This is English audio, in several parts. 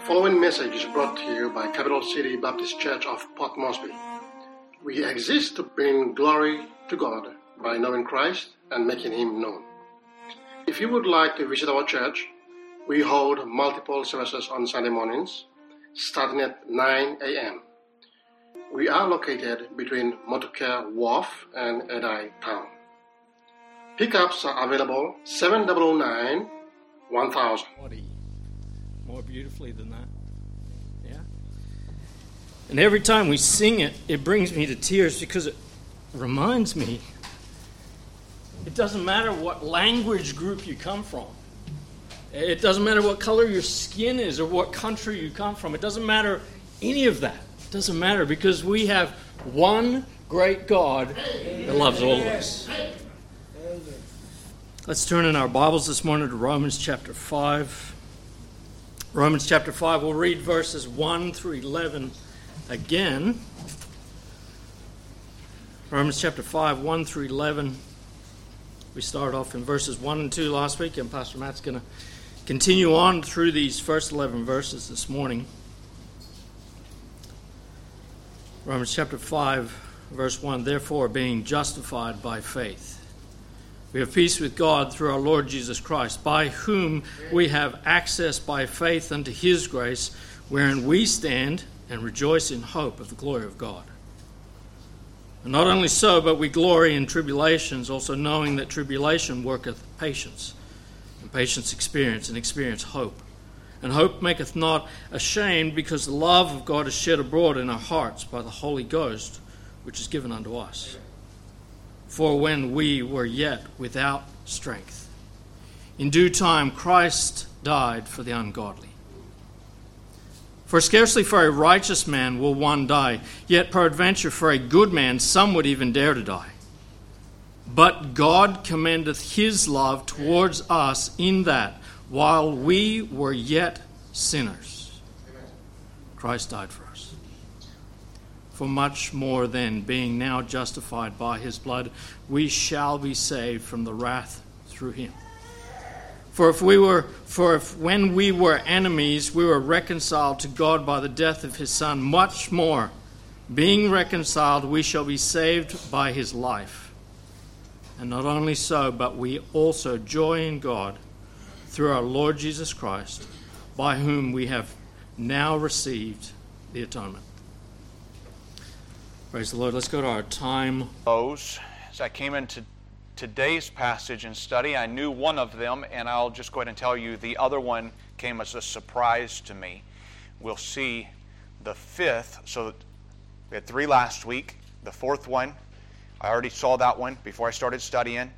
The following message is brought to you by Capital City Baptist Church of Port Moresby. We exist to bring glory to God by knowing Christ and making Him known. If you would like to visit our church, we hold multiple services on Sunday mornings, starting at 9 a.m. We are located between Motukea Wharf and Edai Town. Pickups are available 709 1000. more beautifully than? And every time we sing it, it brings me to tears because it reminds me it doesn't matter what language group you come from. It doesn't matter what color your skin is or what country you come from. It doesn't matter any of that. It doesn't matter because we have one great God that loves all of us. Let's turn in our Bibles this morning to Romans chapter 5. Romans chapter 5, we'll read verses 1 through 11 again. Romans chapter 5, 1 through 11. We started off in verses 1 and 2 last week, and Pastor Matt's going to continue on through these first 11 verses this morning. Romans chapter 5, verse 1 Therefore, being justified by faith, we have peace with God through our Lord Jesus Christ, by whom we have access by faith unto his grace, wherein we stand and rejoice in hope of the glory of God. And not only so, but we glory in tribulations, also knowing that tribulation worketh patience, and patience experience, and experience hope. And hope maketh not ashamed, because the love of God is shed abroad in our hearts by the Holy Ghost, which is given unto us. For when we were yet without strength, in due time Christ died for the ungodly. For scarcely for a righteous man will one die, yet peradventure for a good man some would even dare to die. But God commendeth his love towards us in that, while we were yet sinners, Christ died for us. For much more than being now justified by his blood, we shall be saved from the wrath through him. For if we were for if when we were enemies we were reconciled to God by the death of his son, much more being reconciled we shall be saved by his life. And not only so, but we also joy in God through our Lord Jesus Christ, by whom we have now received the atonement. Praise the Lord. Let's go to our time. As I came into today's passage and study, I knew one of them, and I'll just go ahead and tell you the other one came as a surprise to me. We'll see the fifth. So we had three last week. The fourth one, I already saw that one before I started studying. And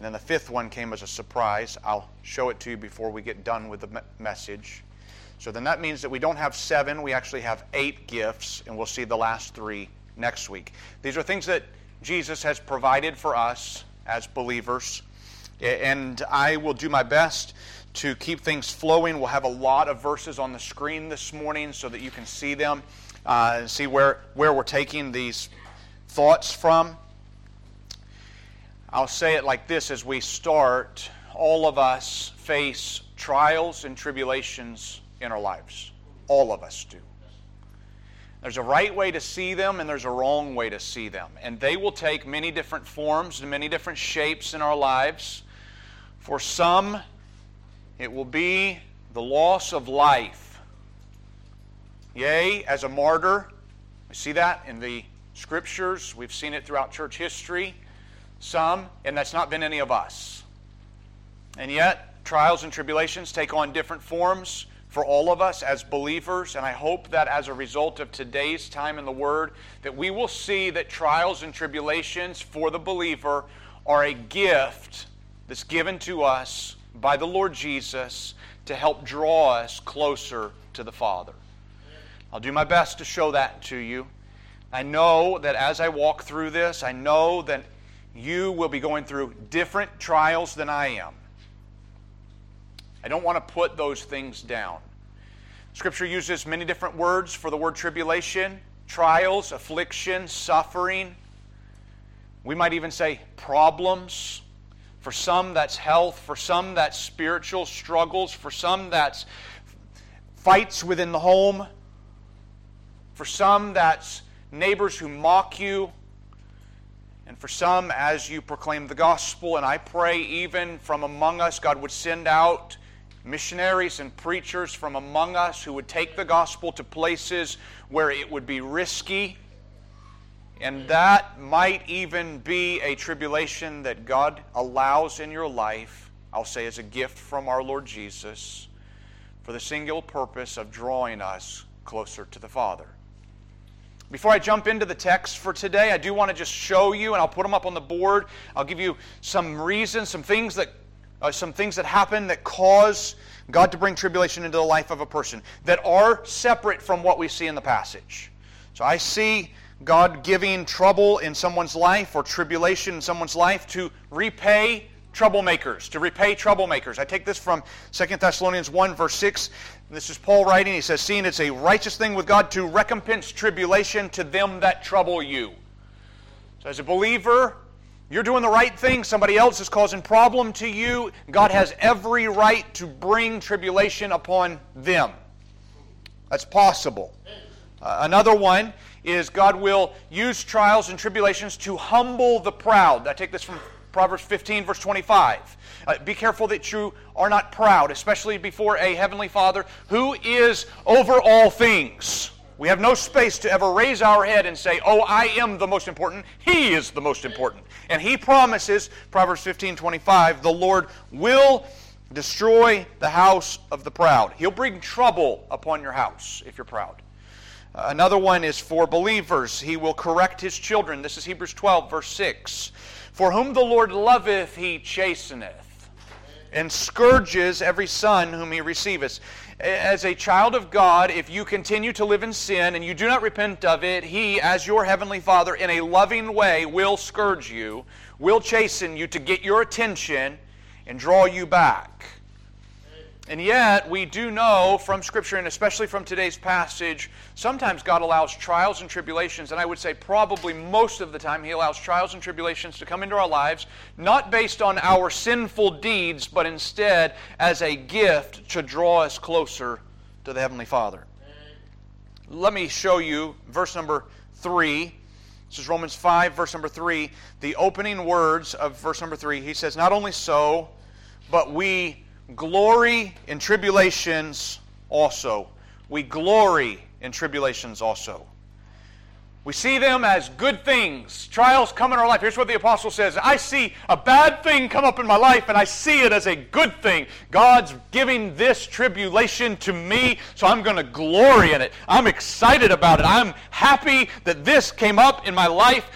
then the fifth one came as a surprise. I'll show it to you before we get done with the message. So then that means that we don't have seven, we actually have eight gifts, and we'll see the last three next week. These are things that Jesus has provided for us as believers. And I will do my best to keep things flowing. We'll have a lot of verses on the screen this morning so that you can see them uh, and see where, where we're taking these thoughts from. I'll say it like this as we start. All of us face trials and tribulations in our lives. All of us do. There's a right way to see them and there's a wrong way to see them. And they will take many different forms and many different shapes in our lives. For some, it will be the loss of life. Yea, as a martyr, we see that in the scriptures, we've seen it throughout church history. Some, and that's not been any of us. And yet, trials and tribulations take on different forms for all of us as believers and i hope that as a result of today's time in the word that we will see that trials and tribulations for the believer are a gift that's given to us by the lord jesus to help draw us closer to the father. I'll do my best to show that to you. I know that as i walk through this i know that you will be going through different trials than i am I don't want to put those things down. Scripture uses many different words for the word tribulation trials, affliction, suffering. We might even say problems. For some, that's health. For some, that's spiritual struggles. For some, that's fights within the home. For some, that's neighbors who mock you. And for some, as you proclaim the gospel, and I pray even from among us, God would send out missionaries and preachers from among us who would take the gospel to places where it would be risky. And that might even be a tribulation that God allows in your life, I'll say as a gift from our Lord Jesus, for the singular purpose of drawing us closer to the Father. Before I jump into the text for today, I do want to just show you, and I'll put them up on the board. I'll give you some reasons, some things that, uh, some things that happen that cause God to bring tribulation into the life of a person that are separate from what we see in the passage. So I see God giving trouble in someone's life or tribulation in someone's life to repay troublemakers, to repay troublemakers. I take this from 2 Thessalonians 1, verse 6. This is Paul writing. He says, Seeing it's a righteous thing with God to recompense tribulation to them that trouble you. So, as a believer, you're doing the right thing, somebody else is causing problem to you. God has every right to bring tribulation upon them. That's possible. Uh, another one is God will use trials and tribulations to humble the proud. I take this from Proverbs 15, verse 25. Uh, be careful that you are not proud, especially before a heavenly Father who is over all things. We have no space to ever raise our head and say, Oh, I am the most important. He is the most important. And He promises, Proverbs 15, 25, the Lord will destroy the house of the proud. He'll bring trouble upon your house if you're proud. Another one is for believers. He will correct his children. This is Hebrews 12, verse 6. For whom the Lord loveth, he chasteneth, and scourges every son whom he receiveth. As a child of God, if you continue to live in sin and you do not repent of it, he, as your heavenly Father, in a loving way, will scourge you, will chasten you to get your attention and draw you back. And yet, we do know from Scripture, and especially from today's passage, sometimes God allows trials and tribulations, and I would say probably most of the time He allows trials and tribulations to come into our lives, not based on our sinful deeds, but instead as a gift to draw us closer to the Heavenly Father. Let me show you verse number 3. This is Romans 5, verse number 3. The opening words of verse number 3. He says, Not only so, but we glory in tribulations also. We glory in tribulations also. We see them as good things. Trials come in our life. Here's what the apostle says I see a bad thing come up in my life, and I see it as a good thing. God's giving this tribulation to me, so I'm going to glory in it. I'm excited about it. I'm happy that this came up in my life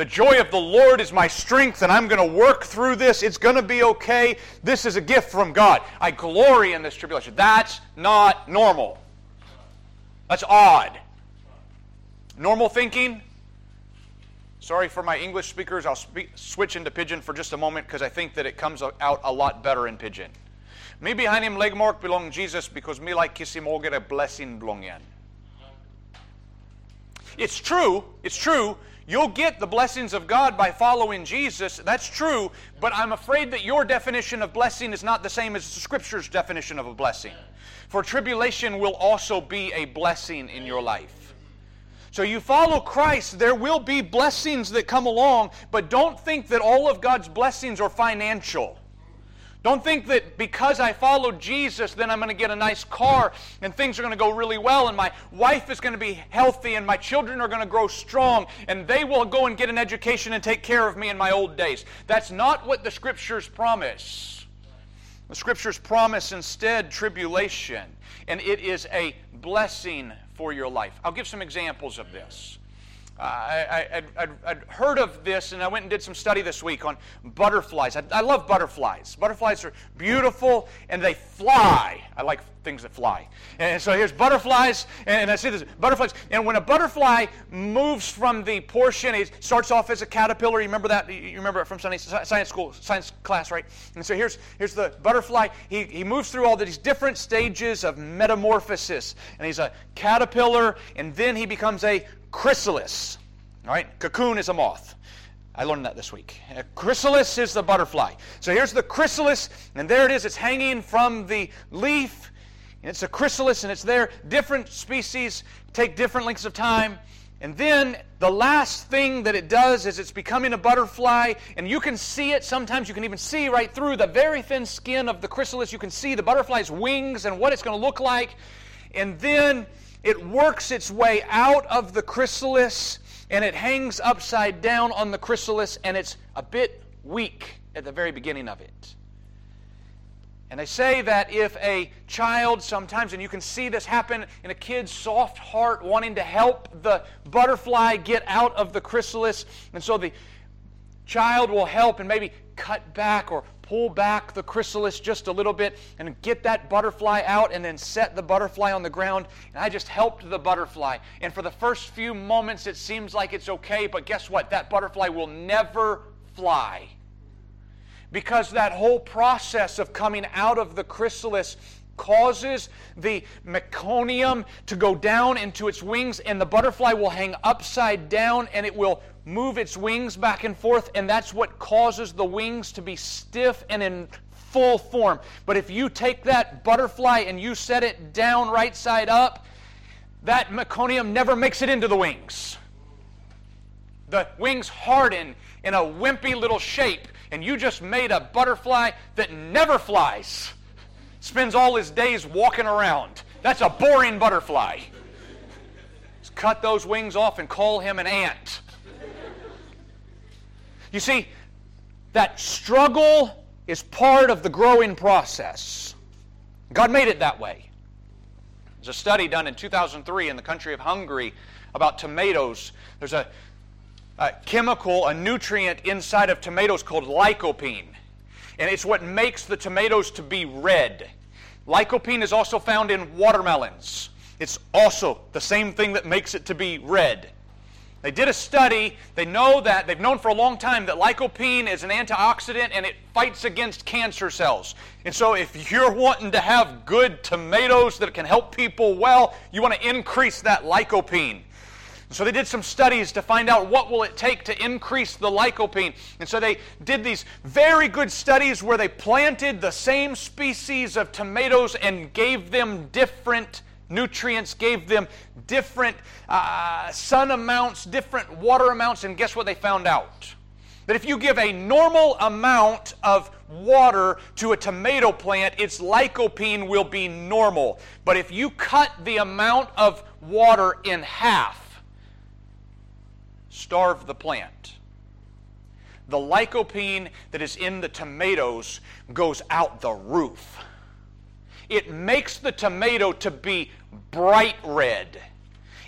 the joy of the Lord is my strength, and I'm going to work through this. It's going to be okay. This is a gift from God. I glory in this tribulation. That's not normal. That's odd. Normal thinking. Sorry for my English speakers. I'll speak, switch into pidgin for just a moment because I think that it comes out a lot better in pidgin. Me behind him legmark belong Jesus because me like kiss him all get a blessing belong in. It's true. It's true You'll get the blessings of God by following Jesus. That's true, but I'm afraid that your definition of blessing is not the same as the Scripture's definition of a blessing. For tribulation will also be a blessing in your life. So you follow Christ, there will be blessings that come along, but don't think that all of God's blessings are financial. Don't think that because I follow Jesus, then I'm going to get a nice car and things are going to go really well and my wife is going to be healthy and my children are going to grow strong and they will go and get an education and take care of me in my old days. That's not what the scriptures promise. The scriptures promise instead tribulation, and it is a blessing for your life. I'll give some examples of this. I, would heard of this and I went and did some study this week on butterflies. I, I, love butterflies. Butterflies are beautiful and they fly. I like things that fly. And so here's butterflies, and I see this butterflies. And when a butterfly moves from the portion, it starts off as a caterpillar. You remember that? You remember it from science school, science class, right? And so here's, here's the butterfly. He, he moves through all these different stages of metamorphosis. And he's a caterpillar, and then he becomes a chrysalis. All right, cocoon is a moth. I learned that this week. A chrysalis is the butterfly. So here's the chrysalis, and there it is. It's hanging from the leaf, And it's a chrysalis and it's there. Different species take different lengths of time. And then the last thing that it does is it's becoming a butterfly, and you can see it. Sometimes you can even see right through the very thin skin of the chrysalis. You can see the butterfly's wings and what it's going to look like. And then it works its way out of the chrysalis, and it hangs upside down on the chrysalis, and it's a bit weak at the very beginning of it. And they say that if a child sometimes, and you can see this happen in a kid's soft heart wanting to help the butterfly get out of the chrysalis, and so the child will help and maybe cut back or pull back the chrysalis just a little bit and get that butterfly out and then set the butterfly on the ground. And I just helped the butterfly. And for the first few moments, it seems like it's okay, but guess what? That butterfly will never fly because that whole process of coming out of the chrysalis causes the meconium to go down into its wings, and the butterfly will hang upside down and it will move its wings back and forth, and that's what causes the wings to be stiff and in full form. But if you take that butterfly and you set it down right side up, that meconium never makes it into the wings. The wings harden in a wimpy little shape and you just made a butterfly that never flies, spends all his days walking around. That's a boring butterfly. Just cut those wings off and call him an ant. You see, that struggle is part of the growing process. God made it that way. There's a study done in 2003 in the country of Hungary about tomatoes. There's a a chemical, a nutrient inside of tomatoes called lycopene. And it's what makes the tomatoes to be red. Lycopene is also found in watermelons. It's also the same thing that makes it to be red. They did a study. They know that, they've known for a long time that lycopene is an antioxidant and it fights against cancer cells. And so, if you're wanting to have good tomatoes that can help people well, you want to increase that lycopene. So they did some studies to find out what will it take to increase the lycopene. And so they did these very good studies where they planted the same species of tomatoes and gave them different nutrients, gave them different uh, sun amounts, different water amounts, and guess what they found out? That if you give a normal amount of water to a tomato plant, its lycopene will be normal. But if you cut the amount of water in half, starve the plant. The lycopene that is in the tomatoes goes out the roof. It makes the tomato to be bright red.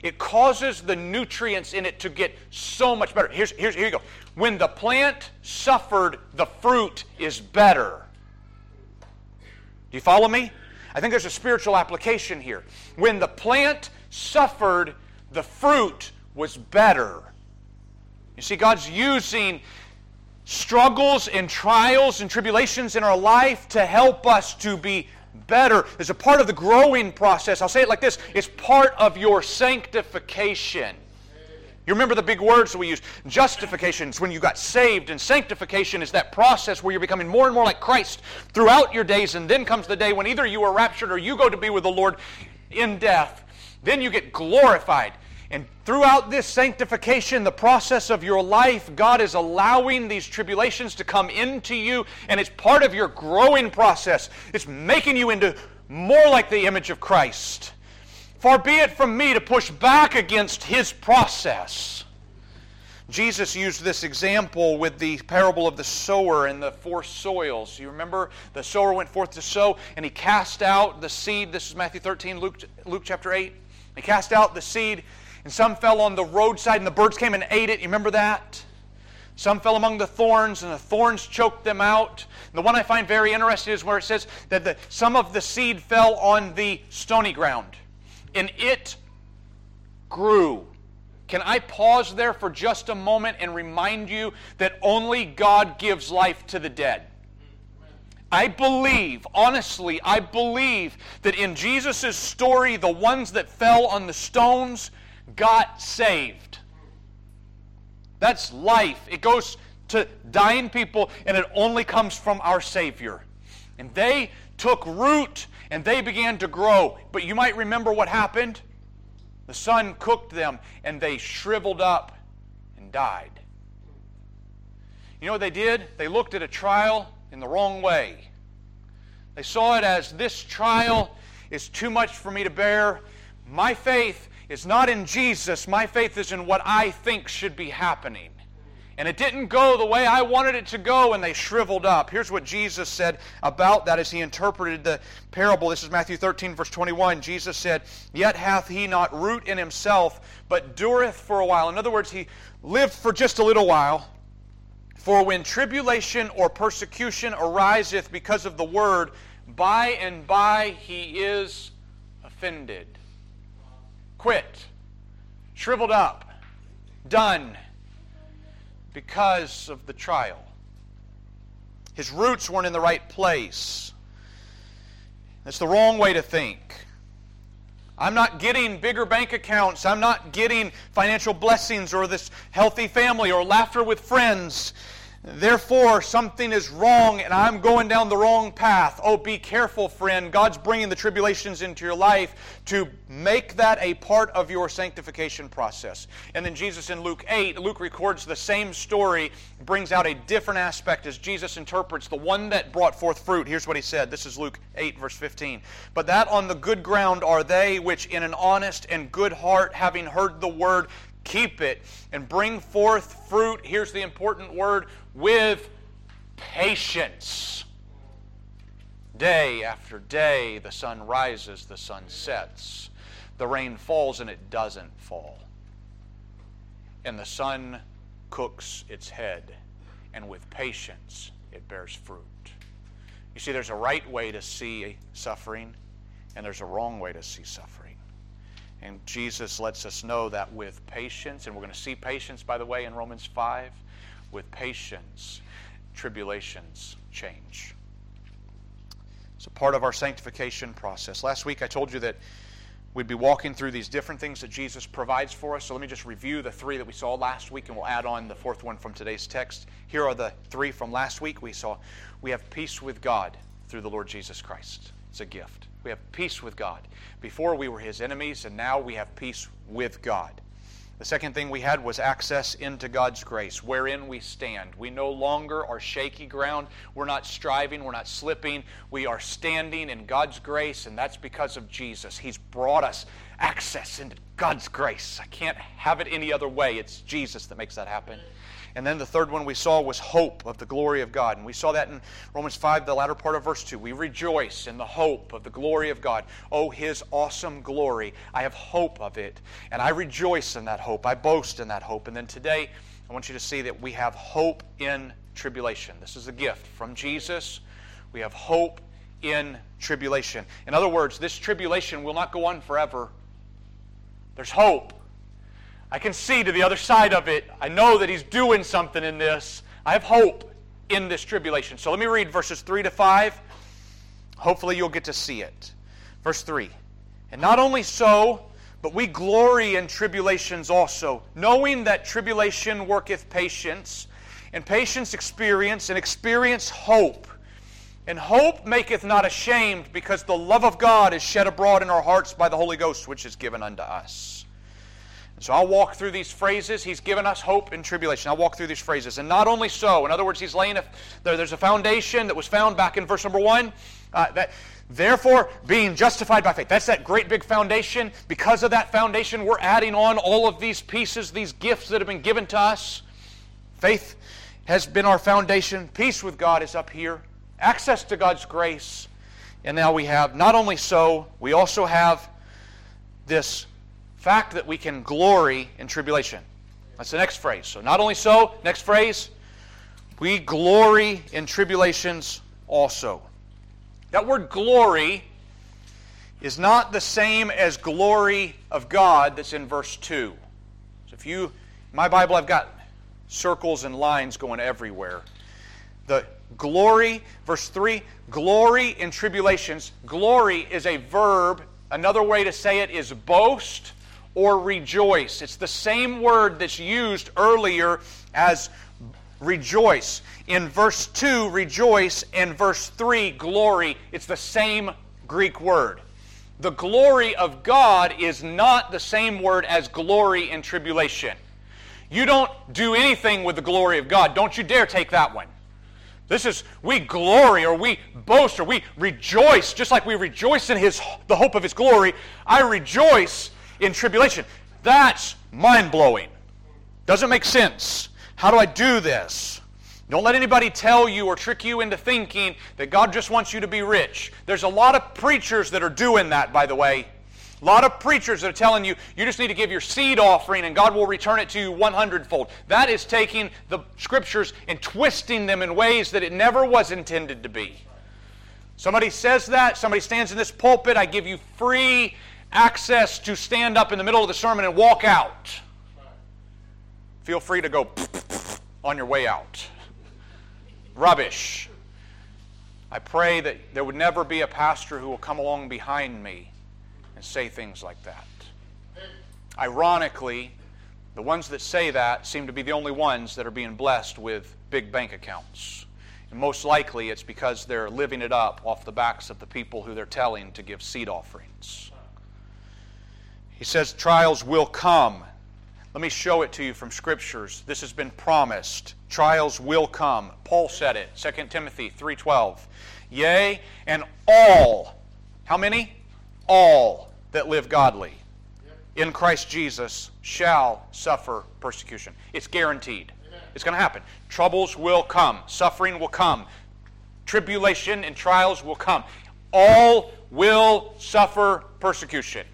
It causes the nutrients in it to get so much better. Here's, here's, here you go. When the plant suffered, the fruit is better. Do you follow me? I think there's a spiritual application here. When the plant suffered, the fruit was better. You see, God's using struggles and trials and tribulations in our life to help us to be better. There's a part of the growing process. I'll say it like this it's part of your sanctification. You remember the big words we use. Justification is when you got saved, and sanctification is that process where you're becoming more and more like Christ throughout your days, and then comes the day when either you are raptured or you go to be with the Lord in death. Then you get glorified. And throughout this sanctification, the process of your life, God is allowing these tribulations to come into you, and it's part of your growing process. It's making you into more like the image of Christ. Far be it from me to push back against his process. Jesus used this example with the parable of the sower and the four soils. You remember the sower went forth to sow and he cast out the seed. This is Matthew 13, Luke, Luke chapter 8. He cast out the seed and some fell on the roadside, and the birds came and ate it. You remember that? Some fell among the thorns, and the thorns choked them out. And the one I find very interesting is where it says that the, some of the seed fell on the stony ground, and it grew. Can I pause there for just a moment and remind you that only God gives life to the dead? I believe, honestly, I believe that in Jesus' story, the ones that fell on the stones got saved. That's life. It goes to dying people, and it only comes from our Savior. And they took root and they began to grow. But you might remember what happened. The sun cooked them, and they shriveled up and died. You know what they did? They looked at a trial in the wrong way. They saw it as this trial is too much for me to bear. My faith is not in Jesus, my faith is in what I think should be happening. And it didn't go the way I wanted it to go, and they shriveled up. Here's what Jesus said about that as he interpreted the parable. This is Matthew 13, verse 21. Jesus said, Yet hath he not root in himself, but dureth for a while. In other words, he lived for just a little while. For when tribulation or persecution ariseth because of the word, by and by he is offended. Quit. Shriveled up. Done. Because of the trial. His roots weren't in the right place. That's the wrong way to think. I'm not getting bigger bank accounts. I'm not getting financial blessings or this healthy family or laughter with friends. Therefore, something is wrong and I'm going down the wrong path. Oh, be careful, friend. God's bringing the tribulations into your life to make that a part of your sanctification process. And then Jesus in Luke 8, Luke records the same story, brings out a different aspect as Jesus interprets the one that brought forth fruit. Here's what he said. This is Luke 8, verse 15. But that on the good ground are they which in an honest and good heart, having heard the word, keep it and bring forth fruit. Here's the important word with patience. Day after day, the sun rises, the sun sets, the rain falls, and it doesn't fall. And the sun cooks its head, and with patience, it bears fruit. You see, there's a right way to see suffering, and there's a wrong way to see suffering. And Jesus lets us know that with patience, and we're going to see patience, by the way, in Romans 5, with patience, tribulations change. It's a part of our sanctification process. Last week I told you that we'd be walking through these different things that Jesus provides for us. So let me just review the three that we saw last week, and we'll add on the fourth one from today's text. Here are the three from last week. We saw we have peace with God through the Lord Jesus Christ. It's a gift. We have peace with God. Before we were his enemies, and now we have peace with God. The second thing we had was access into God's grace, wherein we stand. We no longer are shaky ground. We're not striving. We're not slipping. We are standing in God's grace, and that's because of Jesus. He's brought us access into God's grace. I can't have it any other way. It's Jesus that makes that happen. And then the third one we saw was hope of the glory of God. And we saw that in Romans 5, the latter part of verse 2. We rejoice in the hope of the glory of God. Oh, His awesome glory. I have hope of it. And I rejoice in that hope. I boast in that hope. And then today, I want you to see that we have hope in tribulation. This is a gift from Jesus. We have hope in tribulation. In other words, this tribulation will not go on forever. There's hope. I can see to the other side of it. I know that He's doing something in this. I have hope in this tribulation. So let me read verses 3 to 5. Hopefully, you'll get to see it. Verse 3 And not only so, but we glory in tribulations also, knowing that tribulation worketh patience, and patience experience, and experience hope. And hope maketh not ashamed, because the love of God is shed abroad in our hearts by the Holy Ghost, which is given unto us. So I'll walk through these phrases. He's given us hope in tribulation. I'll walk through these phrases. And not only so, in other words, he's laying a, there, there's a foundation that was found back in verse number one. Uh, that therefore being justified by faith. That's that great big foundation. Because of that foundation, we're adding on all of these pieces, these gifts that have been given to us. Faith has been our foundation. Peace with God is up here. Access to God's grace. And now we have, not only so, we also have this fact that we can glory in tribulation. That's the next phrase. So, not only so, next phrase, we glory in tribulations also. That word glory is not the same as glory of God that's in verse 2. So, if you, my Bible, I've got circles and lines going everywhere. The glory, verse 3, glory in tribulations. Glory is a verb. Another way to say it is boast or rejoice. It's the same word that's used earlier as rejoice. In verse 2, rejoice. In verse 3, glory. It's the same Greek word. The glory of God is not the same word as glory in tribulation. You don't do anything with the glory of God. Don't you dare take that one. This is we glory or we boast or we rejoice, just like we rejoice in his the hope of his glory. I rejoice in tribulation. That's mind blowing. Doesn't make sense. How do I do this? Don't let anybody tell you or trick you into thinking that God just wants you to be rich. There's a lot of preachers that are doing that, by the way. A lot of preachers that are telling you you just need to give your seed offering and God will return it to you 100 fold. That is taking the scriptures and twisting them in ways that it never was intended to be. Somebody says that, somebody stands in this pulpit, I give you free access to stand up in the middle of the sermon and walk out. Feel free to go on your way out. Rubbish. I pray that there would never be a pastor who will come along behind me and say things like that. Ironically, the ones that say that seem to be the only ones that are being blessed with big bank accounts. And most likely it's because they're living it up off the backs of the people who they're telling to give seed offerings. He says trials will come. Let me show it to you from scriptures. This has been promised. Trials will come. Paul said it, 2 Timothy 3:12. Yea, and all, how many? All that live godly in Christ Jesus shall suffer persecution. It's guaranteed. It's going to happen. Troubles will come, suffering will come, tribulation and trials will come. All will suffer persecution.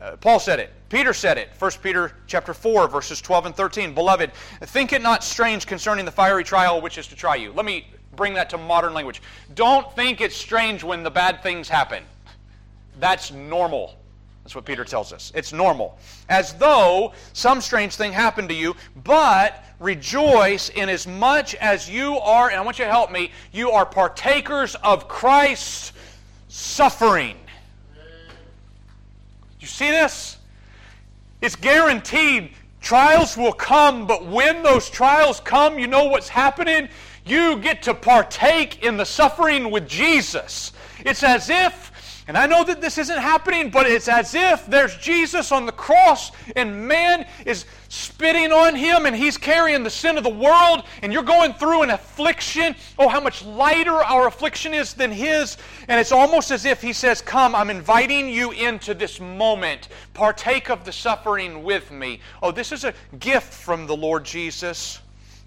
Uh, Paul said it. Peter said it. 1 Peter chapter 4 verses 12 and 13. Beloved, think it not strange concerning the fiery trial which is to try you. Let me bring that to modern language. Don't think it's strange when the bad things happen. That's normal. That's what Peter tells us. It's normal. As though some strange thing happened to you, but rejoice in as much as you are, and I want you to help me, you are partakers of Christ's suffering. You see this? It's guaranteed. Trials will come, but when those trials come, you know what's happening? You get to partake in the suffering with Jesus. It's as if and I know that this isn't happening, but it's as if there's Jesus on the cross and man is spitting on him and he's carrying the sin of the world and you're going through an affliction. Oh, how much lighter our affliction is than his. And it's almost as if he says, Come, I'm inviting you into this moment. Partake of the suffering with me. Oh, this is a gift from the Lord Jesus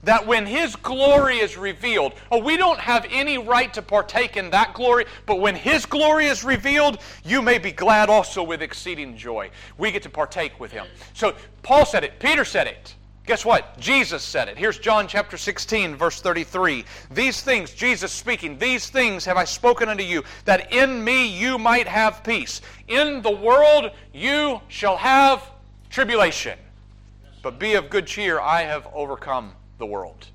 that when His glory is revealed, oh, we don't have any right to partake in that glory, but when His glory is revealed, you may be glad also with exceeding joy. We get to partake with Him. So Paul said it, Peter said it. Guess what? Jesus said it. Here's John chapter 16, verse 33. These things, Jesus speaking, these things have I spoken unto you, that in me you might have peace. In the world you shall have tribulation. But be of good cheer, I have overcome the world.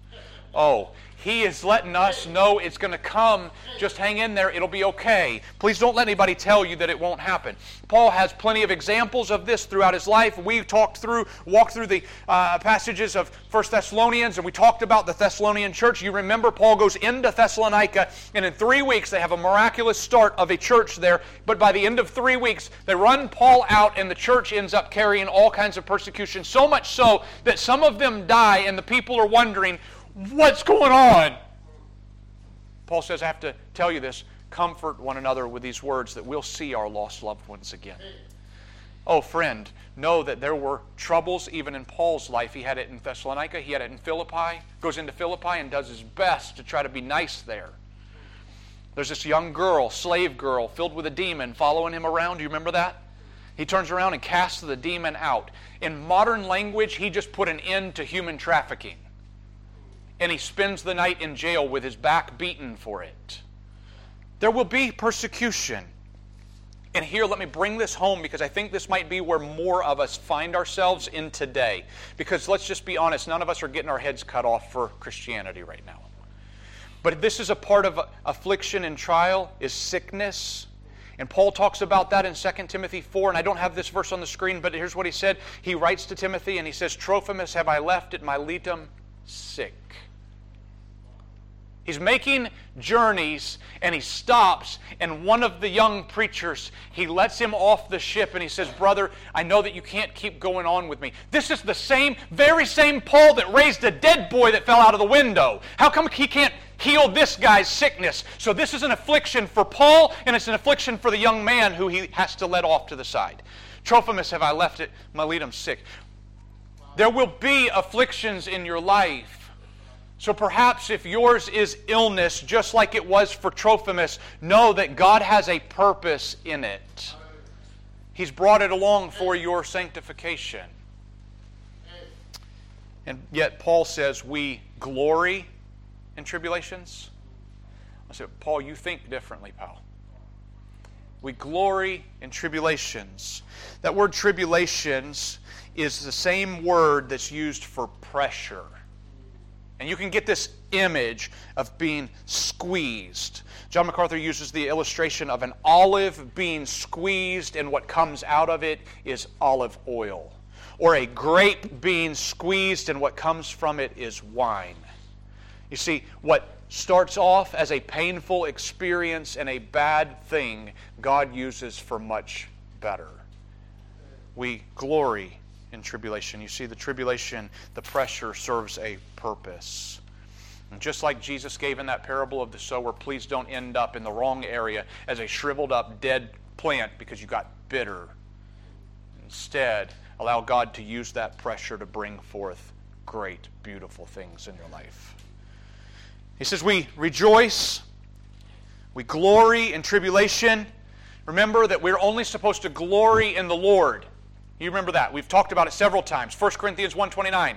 Oh, he is letting us know it's going to come. Just hang in there. It'll be okay. Please don't let anybody tell you that it won't happen. Paul has plenty of examples of this throughout his life. We talked through, walked through the uh, passages of First Thessalonians, and we talked about the Thessalonian church. You remember Paul goes into Thessalonica, and in three weeks they have a miraculous start of a church there. But by the end of three weeks, they run Paul out, and the church ends up carrying all kinds of persecution. So much so that some of them die, and the people are wondering, What's going on? Paul says, I have to tell you this. Comfort one another with these words that we'll see our lost loved ones again. Oh, friend, know that there were troubles even in Paul's life. He had it in Thessalonica, he had it in Philippi, goes into Philippi and does his best to try to be nice there. There's this young girl, slave girl, filled with a demon following him around. Do you remember that? He turns around and casts the demon out. In modern language, he just put an end to human trafficking and he spends the night in jail with his back beaten for it. There will be persecution. And here, let me bring this home because I think this might be where more of us find ourselves in today. Because let's just be honest, none of us are getting our heads cut off for Christianity right now. But this is a part of affliction and trial, is sickness. And Paul talks about that in 2 Timothy 4, and I don't have this verse on the screen, but here's what he said. He writes to Timothy, and he says, Trophimus have I left at Miletum sick. He's making journeys and he stops and one of the young preachers he lets him off the ship and he says brother i know that you can't keep going on with me. This is the same very same paul that raised a dead boy that fell out of the window. How come he can't heal this guy's sickness? So this is an affliction for paul and it's an affliction for the young man who he has to let off to the side. Trophimus have i left it? Miletum sick there will be afflictions in your life so perhaps if yours is illness, just like it was for Trophimus, know that God has a purpose in it. He's brought it along for your sanctification. And yet, Paul says we glory in tribulations. I said, Paul, you think differently, pal. We glory in tribulations. That word tribulations is the same word that's used for pressure. And you can get this image of being squeezed. John MacArthur uses the illustration of an olive being squeezed, and what comes out of it is olive oil. Or a grape being squeezed, and what comes from it is wine. You see, what starts off as a painful experience and a bad thing, God uses for much better. We glory in tribulation. You see, the tribulation, the pressure serves a purpose. And just like Jesus gave in that parable of the sower, please don't end up in the wrong area as a shriveled up, dead plant because you got bitter. Instead, allow God to use that pressure to bring forth great, beautiful things in your life. He says, We rejoice, we glory in tribulation. Remember that we're only supposed to glory in the Lord. You remember that. We've talked about it several times. 1 Corinthians 1.29.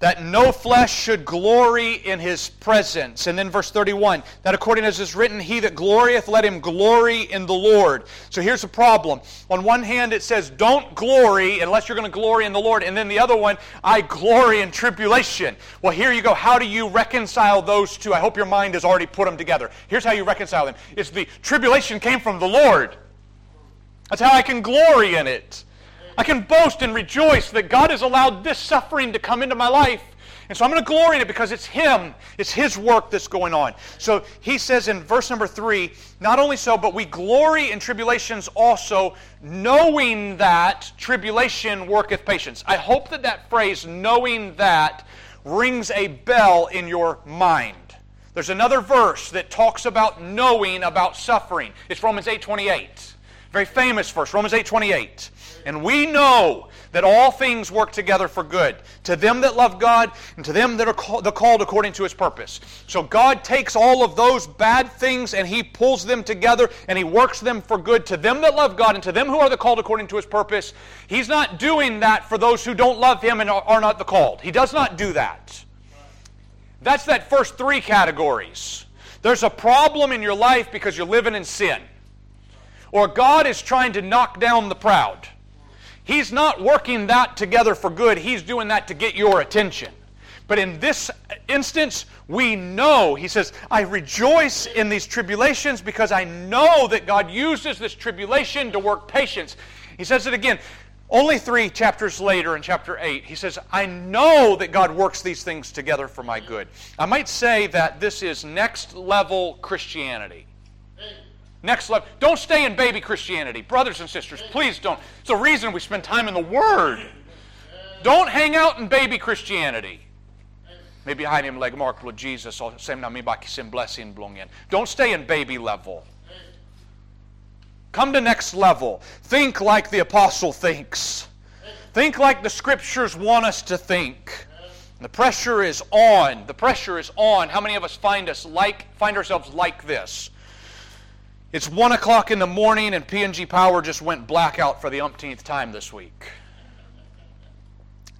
That no flesh should glory in his presence. And then verse 31. That according as is written, he that glorieth, let him glory in the Lord. So here's the problem. On one hand, it says, don't glory unless you're going to glory in the Lord. And then the other one, I glory in tribulation. Well, here you go. How do you reconcile those two? I hope your mind has already put them together. Here's how you reconcile them. It's the tribulation came from the Lord. That's how I can glory in it. I can boast and rejoice that God has allowed this suffering to come into my life. And so I'm going to glory in it because it's Him, it's His work that's going on. So he says in verse number three, not only so, but we glory in tribulations also, knowing that tribulation worketh patience. I hope that that phrase, knowing that, rings a bell in your mind. There's another verse that talks about knowing about suffering. It's Romans 8:28. Very famous verse, Romans 8:28. And we know that all things work together for good to them that love God and to them that are the called according to his purpose. So God takes all of those bad things and he pulls them together and he works them for good to them that love God and to them who are the called according to his purpose. He's not doing that for those who don't love him and are not the called. He does not do that. That's that first three categories. There's a problem in your life because you're living in sin. Or God is trying to knock down the proud. He's not working that together for good, He's doing that to get your attention. But in this instance, we know, he says, I rejoice in these tribulations because I know that God uses this tribulation to work patience. He says it again, only three chapters later in chapter 8. He says, I know that God works these things together for my good. I might say that this is next level Christianity. Next level. Don't stay in baby Christianity. Brothers and sisters, please don't. It's the reason we spend time in the Word. Don't hang out in baby Christianity. Maybe hide him leg mark with Jesus or same na mi baki blessing blong Don't stay in baby level. Come to next level. Think like the apostle thinks. Think like the scriptures want us to think. The pressure is on. The pressure is on. How many of us find us like find ourselves like this? It's 1 o'clock in the morning, and PNG Power just went blackout for the umpteenth time this week.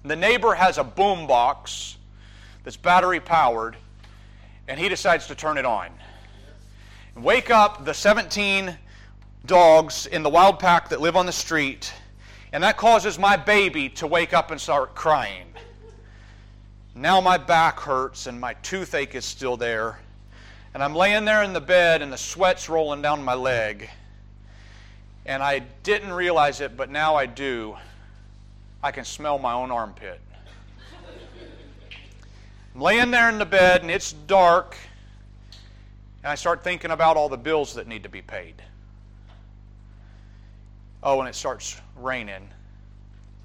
The neighbor has a boom box that's battery powered, and he decides to turn it on. Wake up the 17 dogs in the wild pack that live on the street, and that causes my baby to wake up and start crying. Now my back hurts, and my toothache is still there and I'm laying there in the bed, and the sweat's rolling down my leg. And I didn't realize it, but now I do. I can smell my own armpit. I'm laying there in the bed, and it's dark, And I start thinking about all the bills that need to be paid. Oh, and it starts raining.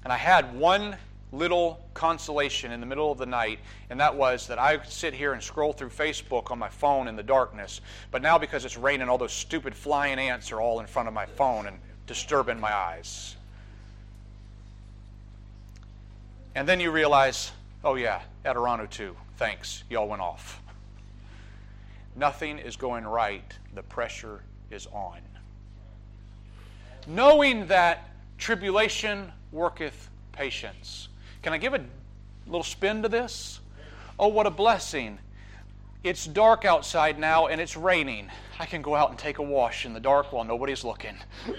And I had one little consolation in the middle of the night, and that was that I sit here and scroll through Facebook on my phone in the darkness. But now, because it's raining, all those stupid flying ants are all in front of my phone and disturbing my eyes. And then you realize, oh, yeah, Adorano too. Thanks. Y'all went off. Nothing is going right. The pressure is on. Knowing that tribulation worketh patience. Can I give a little spin to this? Oh, what a blessing. It's dark outside now and it's raining. I can go out and take a wash in the dark while nobody's looking.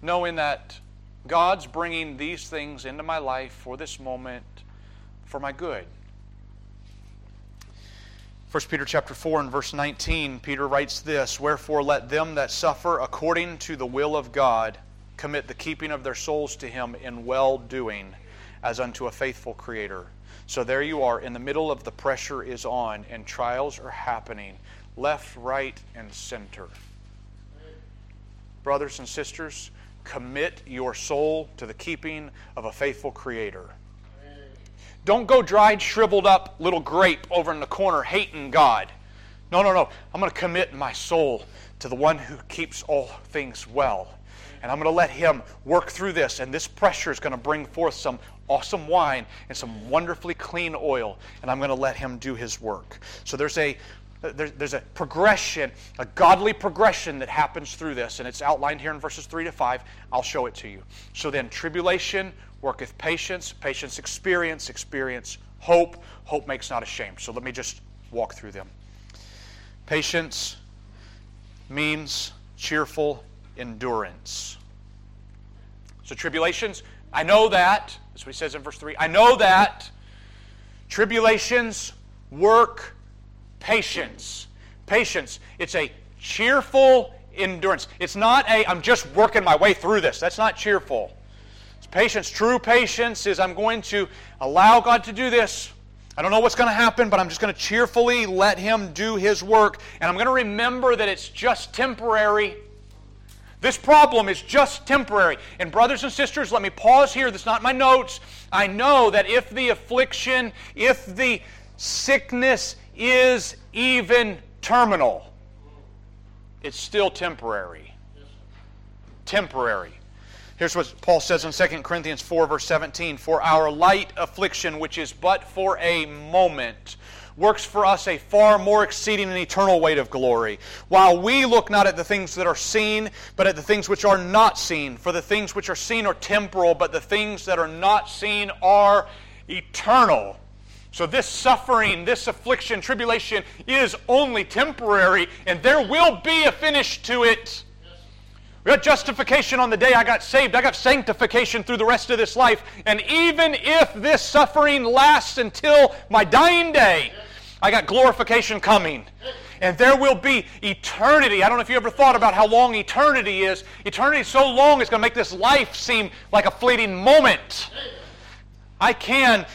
Knowing that God's bringing these things into my life for this moment for my good. 1 Peter chapter 4 and verse 19, Peter writes this, Wherefore let them that suffer according to the will of God commit the keeping of their souls to him in well doing, as unto a faithful Creator. So there you are, in the middle of the pressure is on, and trials are happening, left, right, and center. Brothers and sisters, commit your soul to the keeping of a faithful Creator. Don't go dried, shriveled up little grape over in the corner hating God. No, no, no. I'm going to commit my soul to the one who keeps all things well. And I'm going to let him work through this. And this pressure is going to bring forth some awesome wine and some wonderfully clean oil. And I'm going to let him do his work. So there's a there's a progression, a godly progression that happens through this, and it's outlined here in verses 3 to 5. I'll show it to you. So then, tribulation, worketh patience, patience experience, experience hope, hope makes not ashamed. So let me just walk through them. Patience means cheerful endurance. So tribulations, I know that. That's what he says in verse 3. I know that tribulations work patience. Patience. It's a cheerful endurance. It's not a, I'm just working my way through this. That's not cheerful. It's patience, true patience, is I'm going to allow God to do this. I don't know what's going to happen, but I'm just going to cheerfully let Him do His work. And I'm going to remember that it's just temporary. This problem is just temporary. And, brothers and sisters, let me pause here. That's not my notes. I know that if the affliction, if the sickness is even terminal, it's still temporary. Temporary. Here's what Paul says in 2 Corinthians 4, verse 17 For our light affliction, which is but for a moment, works for us a far more exceeding and eternal weight of glory. While we look not at the things that are seen, but at the things which are not seen. For the things which are seen are temporal, but the things that are not seen are eternal. So, this suffering, this affliction, tribulation is only temporary, and there will be a finish to it. We got justification on the day I got saved. I got sanctification through the rest of this life. And even if this suffering lasts until my dying day, I got glorification coming. And there will be eternity. I don't know if you ever thought about how long eternity is. Eternity is so long, it's going to make this life seem like a fleeting moment. I can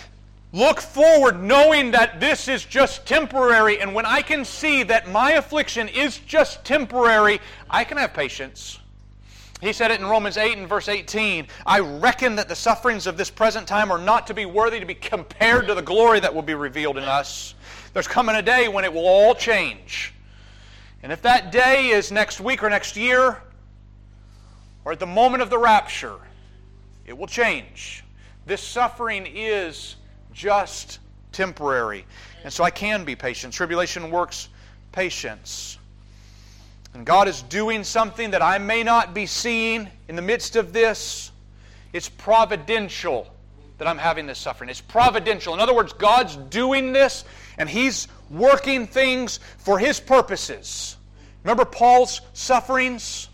look forward knowing that this is just temporary. And when I can see that my affliction is just temporary, I can have patience. He said it in Romans 8 and verse 18 I reckon that the sufferings of this present time are not to be worthy to be compared to the glory that will be revealed in us. There's coming a day when it will all change. And if that day is next week or next year, or at the moment of the rapture, it will change. This suffering is just temporary. And so I can be patient. Tribulation works patience. And God is doing something that I may not be seeing in the midst of this. It's providential that I'm having this suffering. It's providential. In other words, God's doing this and He's working things for His purposes. Remember Paul's sufferings?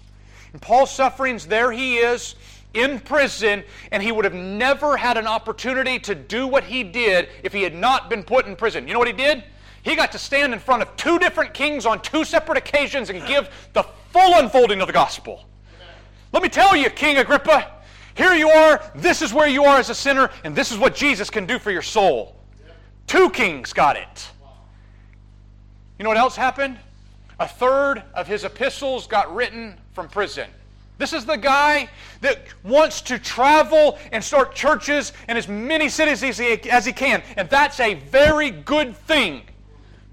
In Paul's sufferings, there he is in prison, and he would have never had an opportunity to do what he did if he had not been put in prison. You know what he did? He got to stand in front of two different kings on two separate occasions and give the full unfolding of the gospel. Let me tell you, King Agrippa, here you are, this is where you are as a sinner, and this is what Jesus can do for your soul. Two kings got it. You know what else happened? A third of his epistles got written from prison. This is the guy that wants to travel and start churches in as many cities as he, as he can. And that's a very good thing.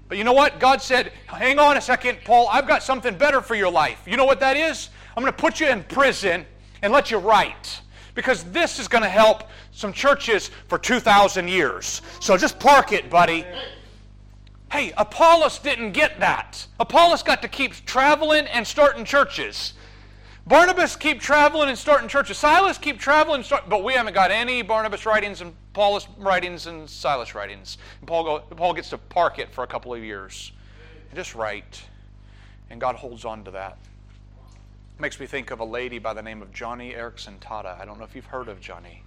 But you know what? God said, hang on a second, Paul, I've got something better for your life. You know what that is? I'm going to put you in prison and let you write. Because this is going to help some churches for 2,000 years. So just park it, buddy. Hey, Apollos didn't get that. Apollos got to keep traveling and starting churches. Barnabas keep traveling and starting churches. Silas keep traveling, and start, but we haven't got any Barnabas writings and Paulus writings and Silas writings. And Paul, go, Paul gets to park it for a couple of years and just write. And God holds on to that. Makes me think of a lady by the name of Joni Eareckson Tada. I don't know if you've heard of Joni.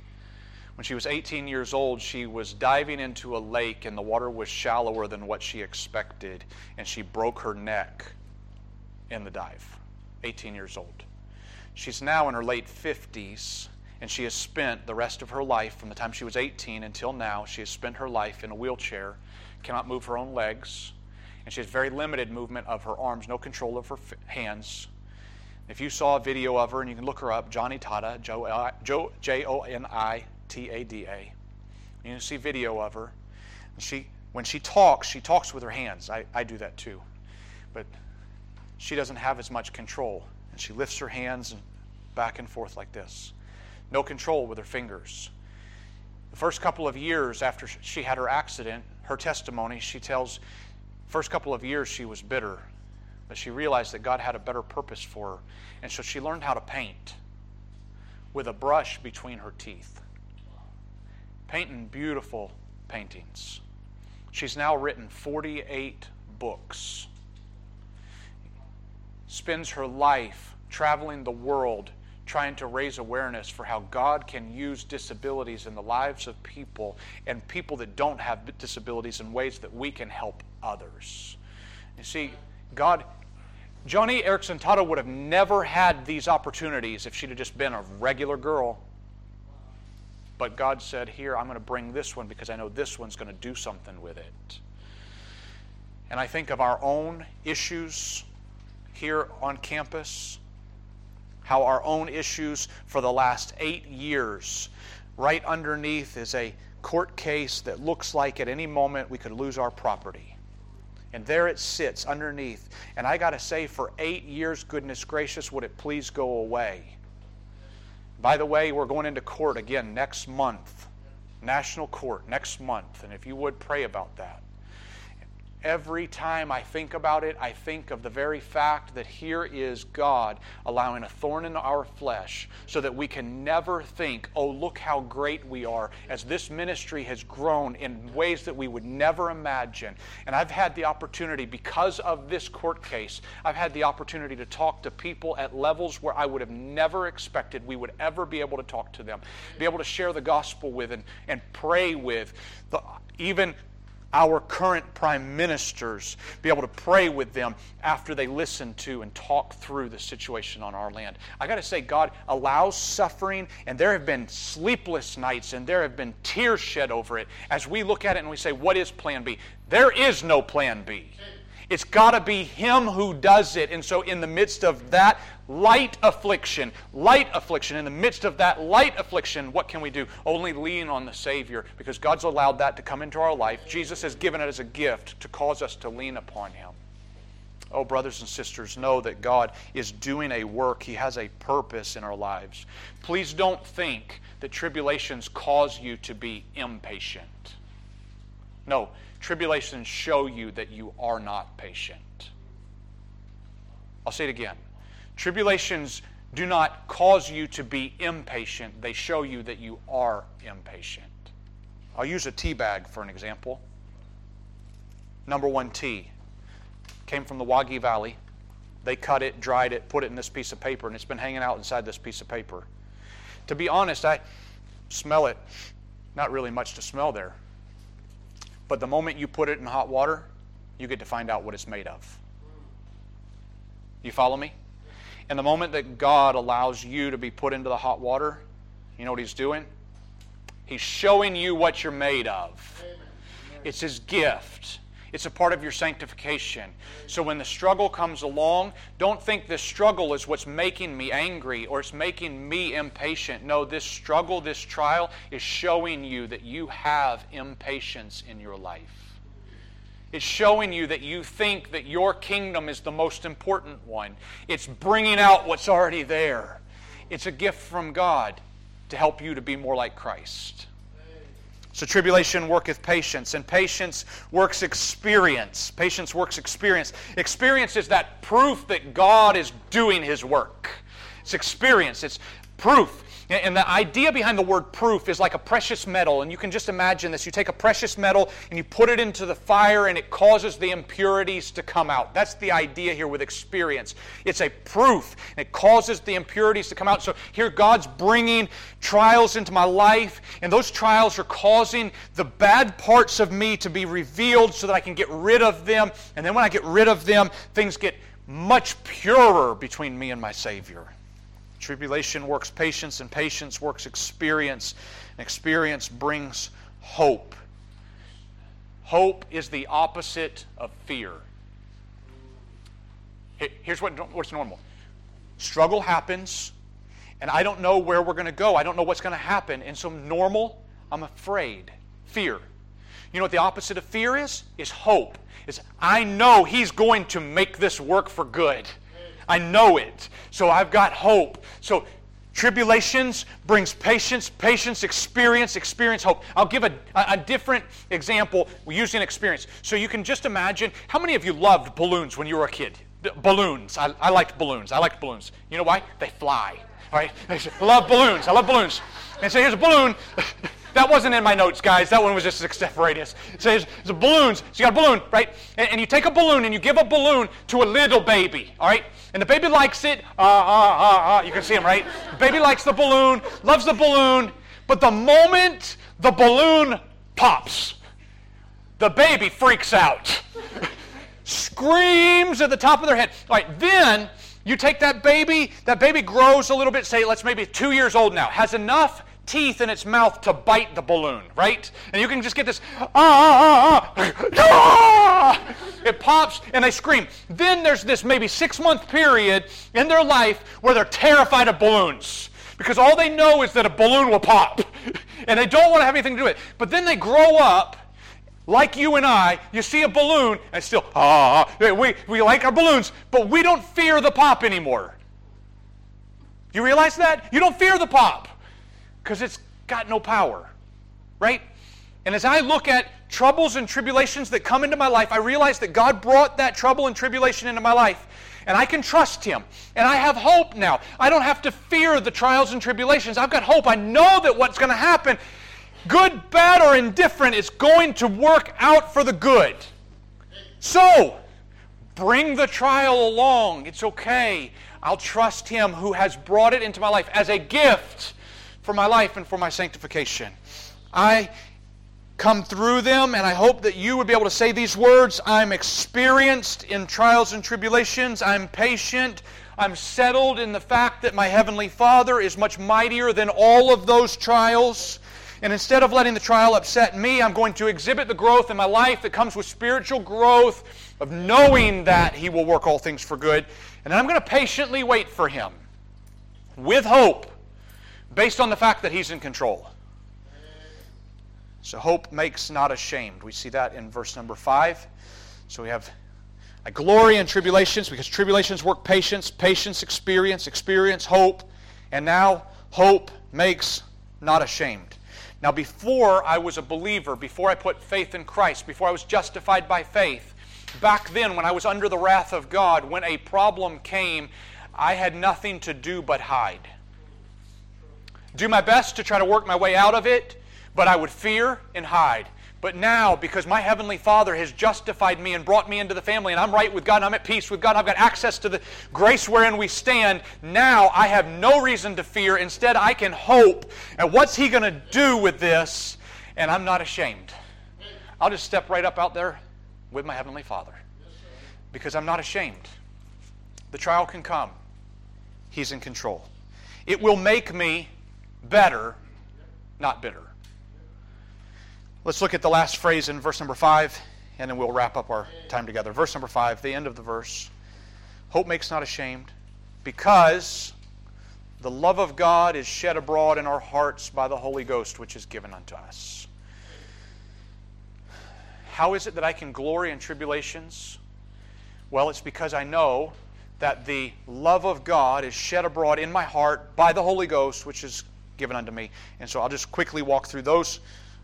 When she was 18 years old, she was diving into a lake and the water was shallower than what she expected, and she broke her neck in the dive. 18 years old. She's now in her late 50s, and she has spent the rest of her life, from the time she was 18 until now, she has spent her life in a wheelchair, cannot move her own legs, and she has very limited movement of her arms, no control of her hands. If you saw a video of her, and you can look her up, Joni Tada, J O N I T A D A, you see video of her. She, when she talks, she talks with her hands. I, I do that too. But she doesn't have as much control and she lifts her hands back and forth like this. No control with her fingers. The first couple of years after she had her accident, her testimony, she tells, first couple of years she was bitter, but she realized that God had a better purpose for her. And so she learned how to paint with a brush between her teeth, painting beautiful paintings. She's now written 48 books spends her life traveling the world trying to raise awareness for how God can use disabilities in the lives of people and people that don't have disabilities in ways that we can help others. You see, God, Joni Eareckson Tada would have never had these opportunities if she'd have just been a regular girl. But God said, Here, I'm going to bring this one because I know this one's going to do something with it. And I think of our own issues here on campus, how our own issues for the last eight years, right underneath is a court case that looks like at any moment we could lose our property. And there it sits underneath. And I got to say, for eight years, goodness gracious, would it please go away? By the way, we're going into court again next month, national court next month. And if you would pray about that. Every time I think about it, I think of the very fact that here is God allowing a thorn in our flesh so that we can never think, oh, look how great we are, as this ministry has grown in ways that we would never imagine. And I've had the opportunity, because of this court case, I've had the opportunity to talk to people at levels where I would have never expected we would ever be able to talk to them, be able to share the gospel with and, and pray with. The, even our current prime ministers, be able to pray with them after they listen to and talk through the situation on our land. I got to say, God allows suffering, and there have been sleepless nights, and there have been tears shed over it as we look at it and we say, What is plan B? There is no plan B. It's got to be Him who does it. And so, in the midst of that light affliction, light affliction, in the midst of that light affliction, what can we do? Only lean on the Savior because God's allowed that to come into our life. Jesus has given it as a gift to cause us to lean upon Him. Oh, brothers and sisters, know that God is doing a work. He has a purpose in our lives. Please don't think that tribulations cause you to be impatient. No, tribulations show you that you are not patient. I'll say it again. Tribulations do not cause you to be impatient, they show you that you are impatient. I'll use a tea bag for an example. Number one tea came from the Wahgi Valley. They cut it, dried it, put it in this piece of paper, and it's been hanging out inside this piece of paper. To be honest, I smell it. Not really much to smell there. But the moment you put it in hot water, you get to find out what it's made of. You follow me? And the moment that God allows you to be put into the hot water, you know what He's doing? He's showing you what you're made of. It's His gift. It's a part of your sanctification. So when the struggle comes along, don't think this struggle is what's making me angry or it's making me impatient. No, this struggle, this trial is showing you that you have impatience in your life. It's showing you that you think that your kingdom is the most important one. It's bringing out what's already there. It's a gift from God to help you to be more like Christ. So tribulation worketh patience, and patience works experience. Patience works experience. Experience is that proof that God is doing his work. It's experience, it's proof and the idea behind the word proof is like a precious metal. And you can just imagine this. You take a precious metal and you put it into the fire and it causes the impurities to come out. That's the idea here with experience. It's a proof and it causes the impurities to come out. So here God's bringing trials into my life, and those trials are causing the bad parts of me to be revealed so that I can get rid of them. And then when I get rid of them, things get much purer between me and my Savior. Tribulation works patience, and patience works experience, and experience brings hope. Hope is the opposite of fear. Here's what, what's normal struggle happens, and I don't know where we're going to go. I don't know what's going to happen. And so, normal, I'm afraid. Fear. You know what the opposite of fear is? Is hope. Is I know He's going to make this work for good. I know it. So I've got hope. So tribulations brings patience, patience, experience, experience, hope. I'll give a, a, different example using experience. So you can just imagine how many of you loved balloons when you were a kid? Balloons. I, I liked balloons. I liked balloons. You know why? They fly. All right? I love balloons. I love balloons. And so here's a balloon. That wasn't in my notes, guys. That one was just extemporaneous. So there's, there's balloons. So you got a balloon, right? And, and, you take a balloon and you give a balloon to a little baby, all right? And the baby likes it. Ah, ah, ah, ah. You can see him, right? The baby likes the balloon, loves the balloon. But the moment the balloon pops, the baby freaks out, screams at the top of their head. All right, then you take that baby, that baby grows a little bit, say, let's maybe two years old now, has enough teeth in its mouth to bite the balloon, right? And you can just get this, ah, ah, ah, ah, ah! It pops and they scream. Then there's this maybe six month period in their life where they're terrified of balloons because all they know is that a balloon will pop and they don't want to have anything to do with it. But then they grow up like you and I, you see a balloon and still, ah, we, we like our balloons, but we don't fear the pop anymore. You realize that? You don't fear the pop because it's got no power, right? And as I look at troubles and tribulations that come into my life, I realize that God brought that trouble and tribulation into my life. And I can trust Him. And I have hope now. I don't have to fear the trials and tribulations. I've got hope. I know that what's going to happen, good, bad, or indifferent, is going to work out for the good. So, bring the trial along. It's okay. I'll trust Him who has brought it into my life as a gift for my life and for my sanctification. I come through them, and I hope that you would be able to say these words I'm experienced in trials and tribulations, I'm patient. I'm settled in the fact that my Heavenly Father is much mightier than all of those trials. And instead of letting the trial upset me, I'm going to exhibit the growth in my life that comes with spiritual growth of knowing that He will work all things for good. And I'm going to patiently wait for Him with hope based on the fact that He's in control. So hope makes not ashamed. We see that in verse number 5. So we have I glory in tribulations because tribulations work patience, patience experience, experience hope, and now hope makes not ashamed. Now, before I was a believer, before I put faith in Christ, before I was justified by faith, back then when I was under the wrath of God, when a problem came, I had nothing to do but hide do my best to try to work my way out of it, but I would fear and hide. But now, because my Heavenly Father has justified me and brought me into the family, and I'm right with God, and I'm at peace with God, I've got access to the grace wherein we stand, now I have no reason to fear. Instead, I can hope. And what's He going to do with this? And I'm not ashamed. I'll just step right up out there with my Heavenly Father because I'm not ashamed. The trial can come, He's in control. It will make me better, not bitter. Let's look at the last phrase in verse number 5, and then we'll wrap up our time together. Verse number 5, the end of the verse. Hope makes not ashamed, because the love of God is shed abroad in our hearts by the Holy Ghost, which is given unto us. How is it that I can glory in tribulations? Well, it's because I know that the love of God is shed abroad in my heart by the Holy Ghost, which is given unto me. And so I'll just quickly walk through those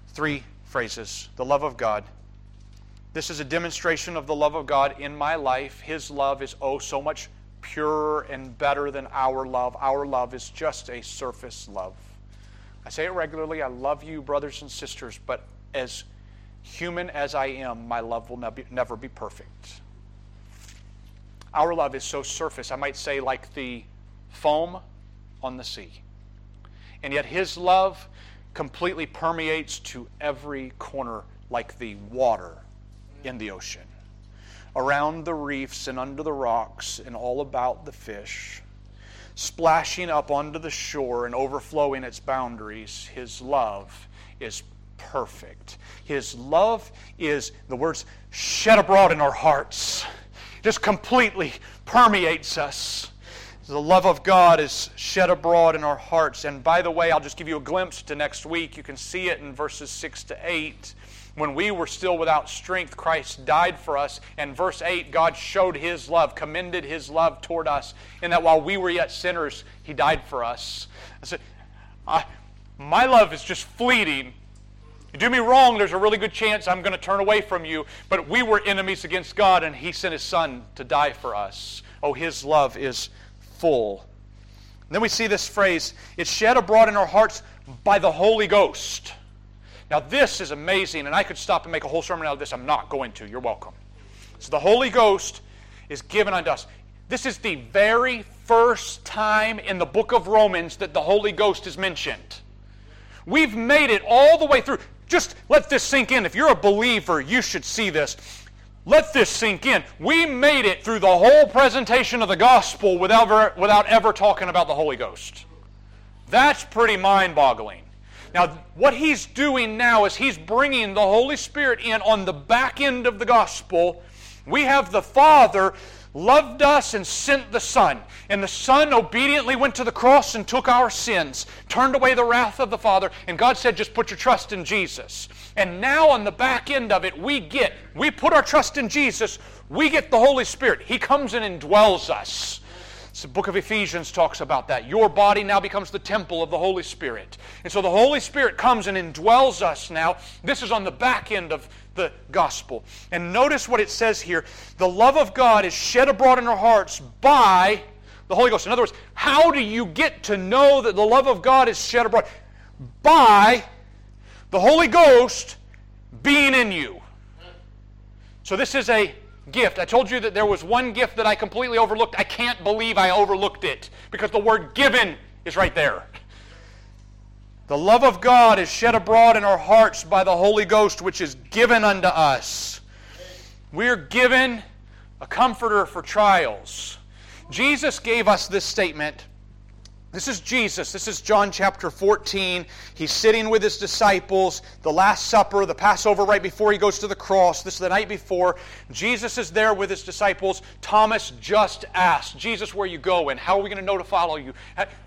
three phrases the love of God. This is a demonstration of the love of God in my life. His love is oh so much purer and better than our love. Our love is just a surface love. I say it regularly I love you, brothers and sisters, but as human as I am, my love will never be perfect. Our love is so surface, I might say, like the foam on the sea. And yet, His love completely permeates to every corner like the water in the ocean. Around the reefs and under the rocks and all about the fish, splashing up onto the shore and overflowing its boundaries, His love is perfect. His love is, the words, shed abroad in our hearts just completely permeates us. The love of God is shed abroad in our hearts. And by the way, I'll just give you a glimpse to next week. You can see it in verses 6 to 8. When we were still without strength, Christ died for us. And verse 8, God showed his love, commended his love toward us, in that while we were yet sinners, he died for us. I said, I, my love is just fleeting you do me wrong, there's a really good chance I'm going to turn away from you. But we were enemies against God, and He sent His Son to die for us. Oh, His love is full. And then we see this phrase it's shed abroad in our hearts by the Holy Ghost. Now, this is amazing, and I could stop and make a whole sermon out of this. I'm not going to. You're welcome. So, the Holy Ghost is given unto us. This is the very first time in the book of Romans that the Holy Ghost is mentioned. We've made it all the way through. Just let this sink in. If you're a believer, you should see this. Let this sink in. We made it through the whole presentation of the gospel without ever, without ever talking about the Holy Ghost. That's pretty mind boggling. Now, what he's doing now is he's bringing the Holy Spirit in on the back end of the gospel. We have the Father loved us and sent the Son. And the Son obediently went to the cross and took our sins, turned away the wrath of the Father, and God said, just put your trust in Jesus. And now on the back end of it, we get, we put our trust in Jesus, we get the Holy Spirit. He comes and indwells us. The book of Ephesians talks about that. Your body now becomes the temple of the Holy Spirit. And so the Holy Spirit comes and indwells us now. This is on the back end of the gospel. And notice what it says here the love of God is shed abroad in our hearts by the Holy Ghost. In other words, how do you get to know that the love of God is shed abroad? By the Holy Ghost being in you. So this is a gift. I told you that there was one gift that I completely overlooked. I can't believe I overlooked it because the word given is right there. The love of God is shed abroad in our hearts by the Holy Ghost, which is given unto us. We're given a comforter for trials. Jesus gave us this statement. This is Jesus. This is John chapter 14. He's sitting with his disciples, the Last Supper, the Passover right before he goes to the cross. This is the night before. Jesus is there with his disciples. Thomas just asked, Jesus, where you going? How are we going to know to follow you?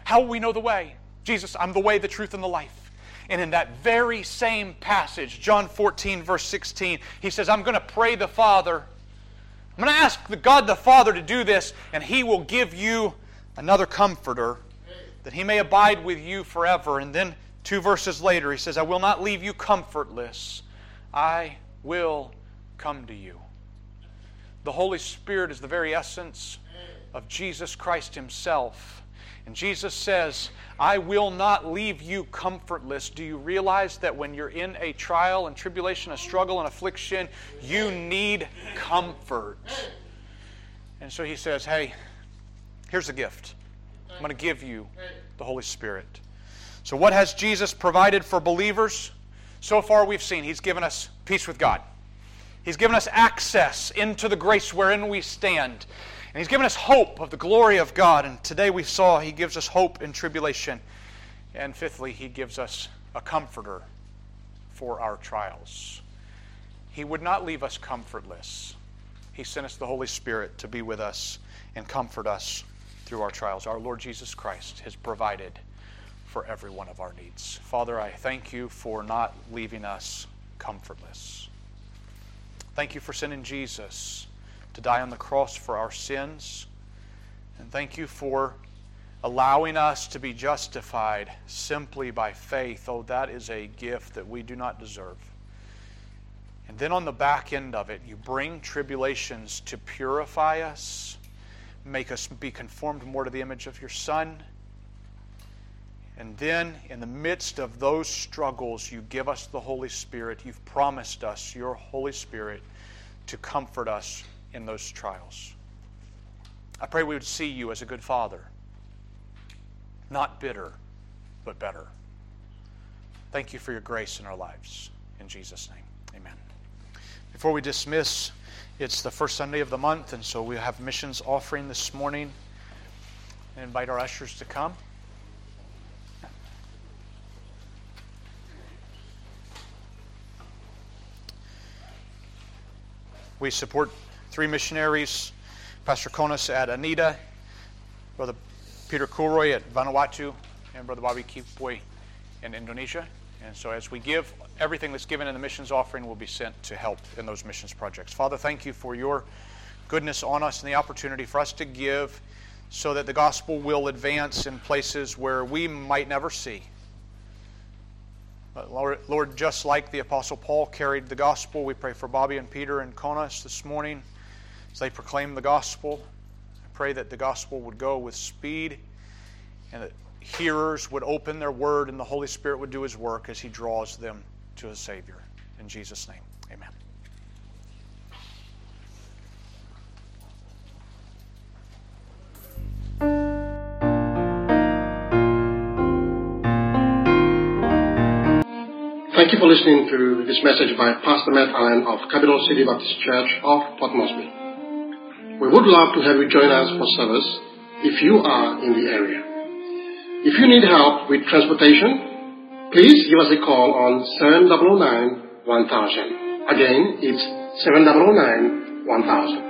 How will we know the way? Jesus, I'm the way, the truth, and the life. And in that very same passage, John 14, verse 16, he says, I'm going to pray the Father. I'm going to ask the God the Father to do this, and he will give you another comforter that he may abide with you forever. And then two verses later, he says, I will not leave you comfortless. I will come to you. The Holy Spirit is the very essence of Jesus Christ himself. And Jesus says, I will not leave you comfortless. Do you realize that when you're in a trial and tribulation, a struggle and affliction, you need comfort? And so he says, Hey, here's a gift. I'm going to give you the Holy Spirit. So, what has Jesus provided for believers? So far, we've seen He's given us peace with God. He's given us access into the grace wherein we stand. And He's given us hope of the glory of God. And today we saw He gives us hope in tribulation. And fifthly, He gives us a comforter for our trials. He would not leave us comfortless. He sent us the Holy Spirit to be with us and comfort us through our trials. Our Lord Jesus Christ has provided for every one of our needs. Father, I thank you for not leaving us comfortless. Thank you for sending Jesus to die on the cross for our sins. And thank you for allowing us to be justified simply by faith. Oh, that is a gift that we do not deserve. And then on the back end of it, you bring tribulations to purify us, make us be conformed more to the image of your Son. And then, in the midst of those struggles, you give us the Holy Spirit. You've promised us your Holy Spirit to comfort us in those trials. I pray we would see you as a good Father not bitter, but better. Thank you for your grace in our lives. In Jesus' name, amen. Before we dismiss, it's the first Sunday of the month, and so we have missions offering this morning. I invite our ushers to come. We support three missionaries Pastor Konas at Anita, Brother Peter Kulroy at Vanuatu and Brother Bobby Kipoi in Indonesia. And so, as we give, everything that's given in the missions offering will be sent to help in those missions projects. Father, thank you for your goodness on us and the opportunity for us to give so that the gospel will advance in places where we might never see. But Lord, Lord, just like the Apostle Paul carried the gospel, we pray for Bobby and Peter and Conus this morning as they proclaim the gospel I pray that the gospel would go with speed and that hearers would open their word and the Holy Spirit would do his work as he draws them to a Savior. In Jesus' name, amen. Thank you for listening to this message by Pastor Matt Allen of Capital City Baptist Church of Port Moresby. We would love to have you join us for service if you are in the area. If you need help with transportation, please give us a call on 7009 1000. Again, it's 7009 1000.